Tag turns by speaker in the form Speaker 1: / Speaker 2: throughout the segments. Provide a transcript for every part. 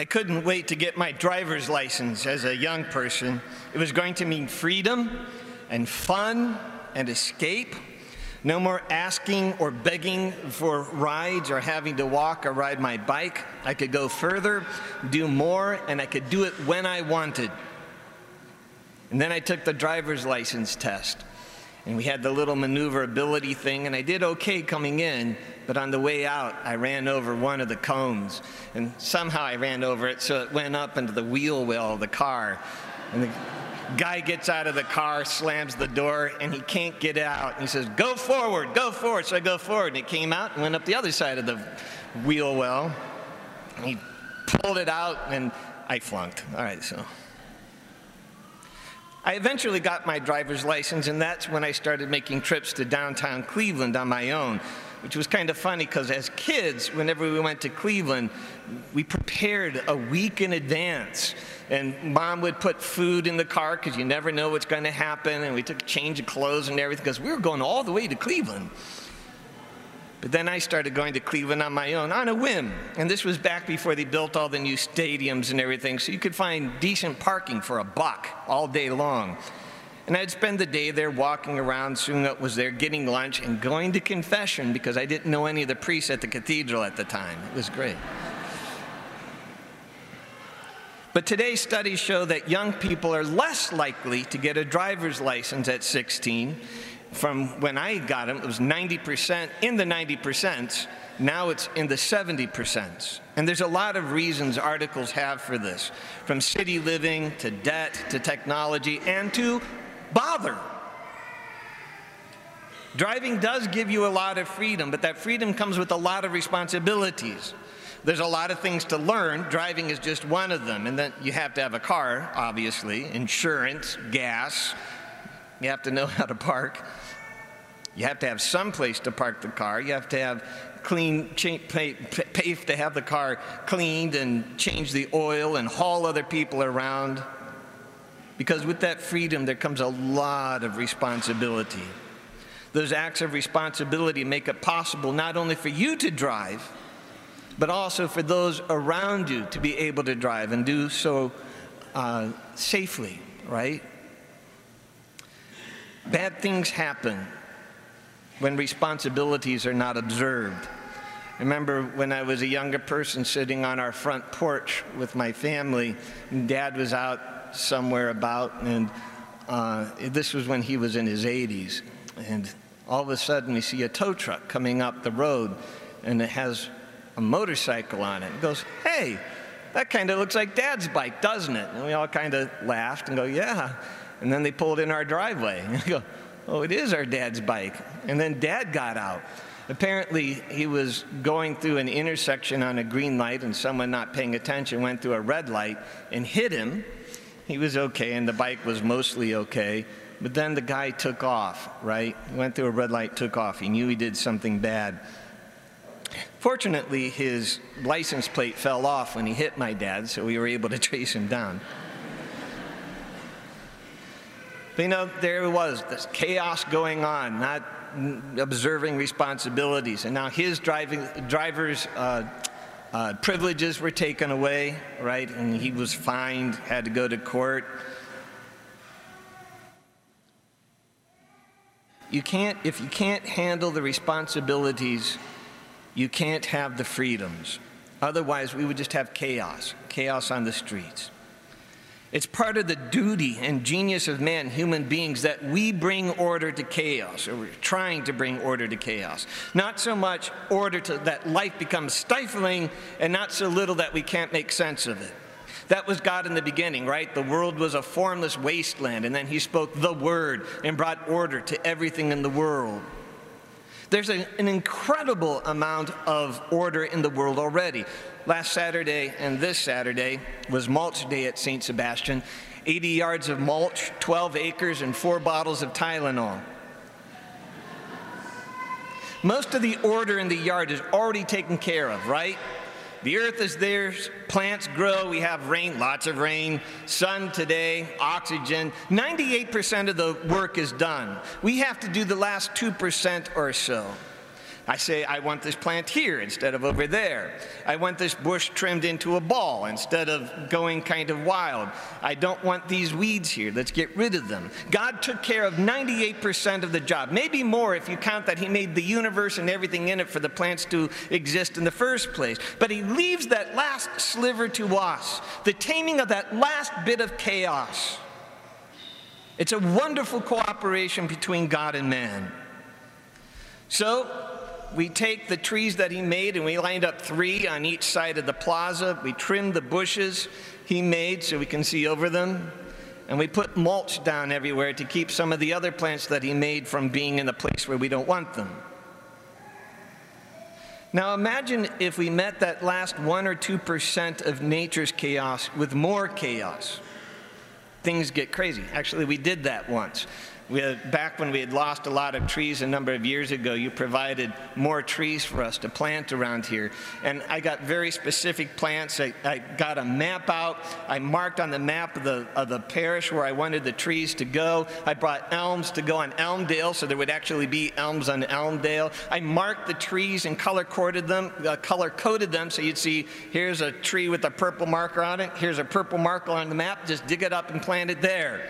Speaker 1: I couldn't wait to get my driver's license as a young person. It was going to mean freedom and fun and escape. No more asking or begging for rides or having to walk or ride my bike. I could go further, do more, and I could do it when I wanted. And then I took the driver's license test. And we had the little maneuverability thing, and I did okay coming in, but on the way out, I ran over one of the cones. And somehow I ran over it, so it went up into the wheel well of the car. And the guy gets out of the car, slams the door, and he can't get out. And he says, Go forward, go forward. So I go forward, and it came out and went up the other side of the wheel well. And he pulled it out, and I flunked. All right, so. I eventually got my driver's license, and that's when I started making trips to downtown Cleveland on my own, which was kind of funny because as kids, whenever we went to Cleveland, we prepared a week in advance. And mom would put food in the car because you never know what's going to happen. And we took a change of clothes and everything because we were going all the way to Cleveland. But then I started going to Cleveland on my own, on a whim. And this was back before they built all the new stadiums and everything, so you could find decent parking for a buck all day long. And I'd spend the day there walking around, soon that was there getting lunch and going to confession because I didn't know any of the priests at the cathedral at the time. It was great. But today's studies show that young people are less likely to get a driver's license at 16 from when I got them, it was 90%, in the 90%. Now it's in the 70%. And there's a lot of reasons articles have for this, from city living to debt to technology and to bother. Driving does give you a lot of freedom, but that freedom comes with a lot of responsibilities. There's a lot of things to learn. Driving is just one of them. And then you have to have a car, obviously, insurance, gas. You have to know how to park. You have to have some place to park the car. You have to have clean, pay, pay to have the car cleaned and change the oil and haul other people around. Because with that freedom, there comes a lot of responsibility. Those acts of responsibility make it possible not only for you to drive, but also for those around you to be able to drive and do so uh, safely, right? Bad things happen when responsibilities are not observed. I remember when I was a younger person sitting on our front porch with my family, and dad was out somewhere about, and uh, this was when he was in his 80s. And all of a sudden, we see a tow truck coming up the road, and it has a motorcycle on it. It goes, Hey, that kind of looks like dad's bike, doesn't it? And we all kind of laughed and go, Yeah. And then they pulled in our driveway. And go, Oh, it is our dad's bike. And then dad got out. Apparently, he was going through an intersection on a green light, and someone not paying attention went through a red light and hit him. He was okay, and the bike was mostly okay. But then the guy took off, right? He went through a red light, took off. He knew he did something bad. Fortunately, his license plate fell off when he hit my dad, so we were able to trace him down. But you know, there it was this chaos going on, not observing responsibilities. And now his driving, driver's uh, uh, privileges were taken away, right? And he was fined, had to go to court. You can't, if you can't handle the responsibilities, you can't have the freedoms. Otherwise, we would just have chaos, chaos on the streets. It's part of the duty and genius of man, human beings, that we bring order to chaos, or we're trying to bring order to chaos. Not so much order to that life becomes stifling, and not so little that we can't make sense of it. That was God in the beginning, right? The world was a formless wasteland, and then He spoke the word and brought order to everything in the world. There's an incredible amount of order in the world already. Last Saturday and this Saturday was mulch day at St. Sebastian. 80 yards of mulch, 12 acres, and four bottles of Tylenol. Most of the order in the yard is already taken care of, right? The earth is there, plants grow, we have rain, lots of rain, sun today, oxygen. 98% of the work is done. We have to do the last 2% or so. I say, I want this plant here instead of over there. I want this bush trimmed into a ball instead of going kind of wild. I don't want these weeds here. Let's get rid of them. God took care of 98% of the job, maybe more if you count that He made the universe and everything in it for the plants to exist in the first place. But He leaves that last sliver to us, the taming of that last bit of chaos. It's a wonderful cooperation between God and man. So, we take the trees that he made and we lined up three on each side of the plaza. We trimmed the bushes he made so we can see over them. And we put mulch down everywhere to keep some of the other plants that he made from being in a place where we don't want them. Now imagine if we met that last 1 or 2% of nature's chaos with more chaos. Things get crazy. Actually, we did that once. Had, back when we had lost a lot of trees a number of years ago, you provided more trees for us to plant around here. And I got very specific plants. I, I got a map out. I marked on the map of the, of the parish where I wanted the trees to go. I brought elms to go on Elmdale, so there would actually be elms on Elmdale. I marked the trees and color coded them, uh, color coded them, so you'd see here's a tree with a purple marker on it. Here's a purple marker on the map. Just dig it up and plant it there.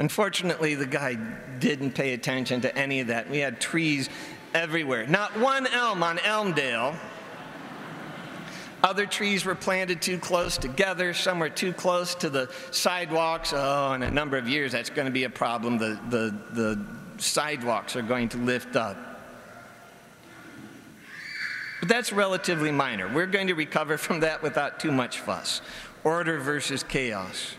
Speaker 1: Unfortunately, the guy didn't pay attention to any of that. We had trees everywhere. Not one elm on Elmdale. Other trees were planted too close together. Some were too close to the sidewalks. Oh, in a number of years, that's going to be a problem. The, the, the sidewalks are going to lift up. But that's relatively minor. We're going to recover from that without too much fuss. Order versus chaos.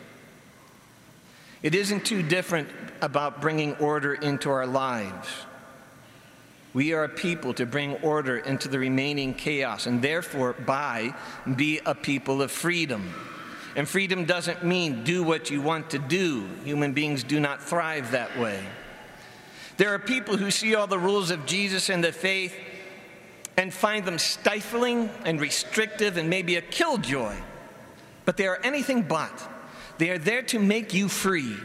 Speaker 1: It isn't too different about bringing order into our lives. We are a people to bring order into the remaining chaos, and therefore, by be a people of freedom. And freedom doesn't mean do what you want to do. Human beings do not thrive that way. There are people who see all the rules of Jesus and the faith and find them stifling and restrictive and maybe a killjoy, but they are anything but. They are there to make you free.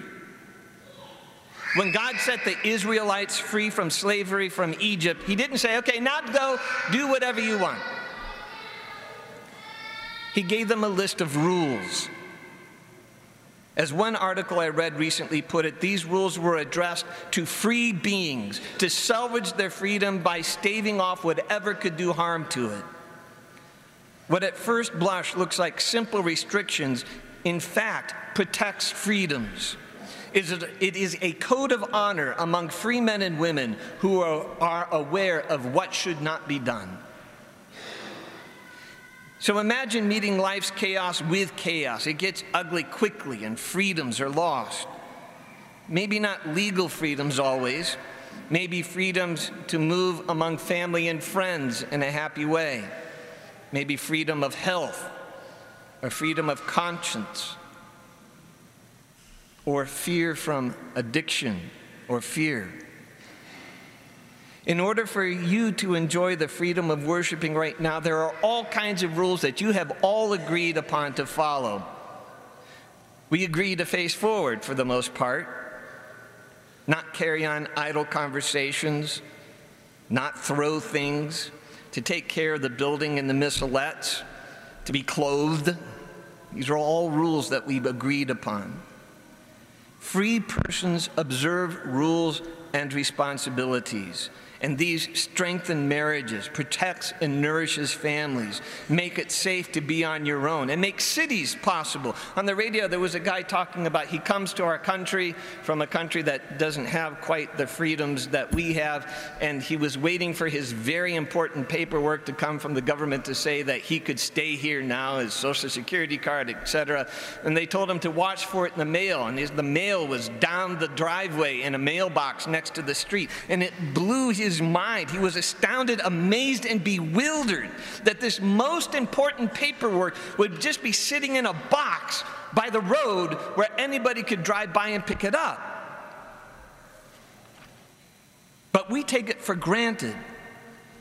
Speaker 1: When God set the Israelites free from slavery from Egypt, He didn't say, okay, now go do whatever you want. He gave them a list of rules. As one article I read recently put it, these rules were addressed to free beings to salvage their freedom by staving off whatever could do harm to it. What at first blush looks like simple restrictions in fact, protects freedoms. It is a code of honor among free men and women who are, aware of what should not be done. So imagine meeting life's chaos with chaos. It gets ugly quickly and freedoms are lost. Maybe not legal freedoms always, maybe freedoms to move among family and friends in a happy way, maybe freedom of health or freedom of conscience, or fear from addiction or fear. In order for you to enjoy the freedom of worshiping right now, there are all kinds of rules that you have all agreed upon to follow. We agree to face forward for the most part, not carry on idle conversations, not throw things, to take care of the building and the missalettes, to be clothed. These are all rules that we've agreed upon. Free persons observe rules and responsibilities. And these strengthen marriages, protects and nourishes families, make it safe to be on your own, and make cities possible. On the radio, there was a guy talking about he comes to our country from a country that doesn't have quite the freedoms that we have, and he was waiting for his very important paperwork to come from the government to say that he could stay here now, his social security card, etc. And they told him to watch for it in the mail, and his, the mail was down the driveway in a mailbox next to the street, and it blew his his mind. He was astounded, amazed, and bewildered that this most important paperwork would just be sitting in a box by the road where anybody could drive by and pick it up. But we take it for granted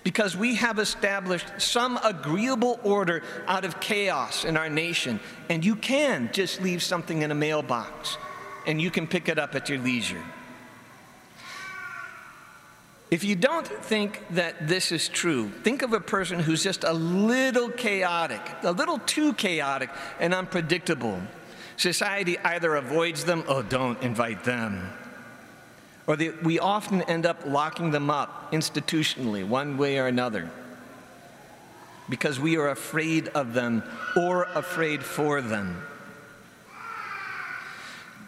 Speaker 1: because we have established some agreeable order out of chaos in our nation. And you can just leave something in a mailbox and you can pick it up at your leisure. If you don't think that this is true, think of a person who's just a little chaotic, a little too chaotic and unpredictable. Society either avoids them, oh, don't invite them. Or they, we often end up locking them up institutionally, one way or another, because we are afraid of them or afraid for them.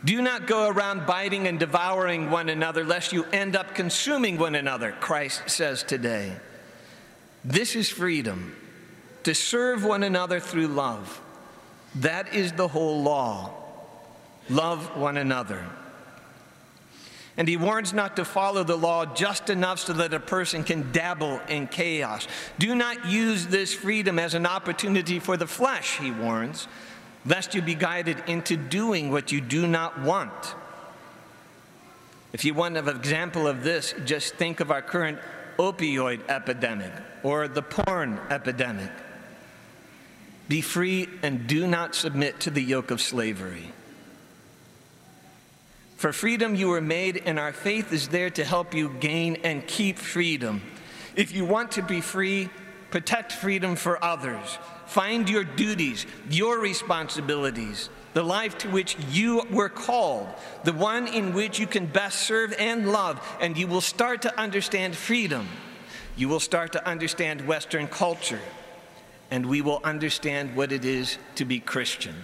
Speaker 1: Do not go around biting and devouring one another, lest you end up consuming one another, Christ says today. This is freedom to serve one another through love. That is the whole law. Love one another. And he warns not to follow the law just enough so that a person can dabble in chaos. Do not use this freedom as an opportunity for the flesh, he warns lest you be guided into doing what you do not want. If you want an example of this, just think of our current opioid epidemic or the porn epidemic. Be free and do not submit to the yoke of slavery. For freedom you were made, and our faith is there to help you gain and keep freedom. If you want to be free, protect freedom for others. Find your duties, your responsibilities, the life to which you were called, the one in which you can best serve and love, and you will start to understand freedom. You will start to understand Western culture, and we will understand what it is to be Christian.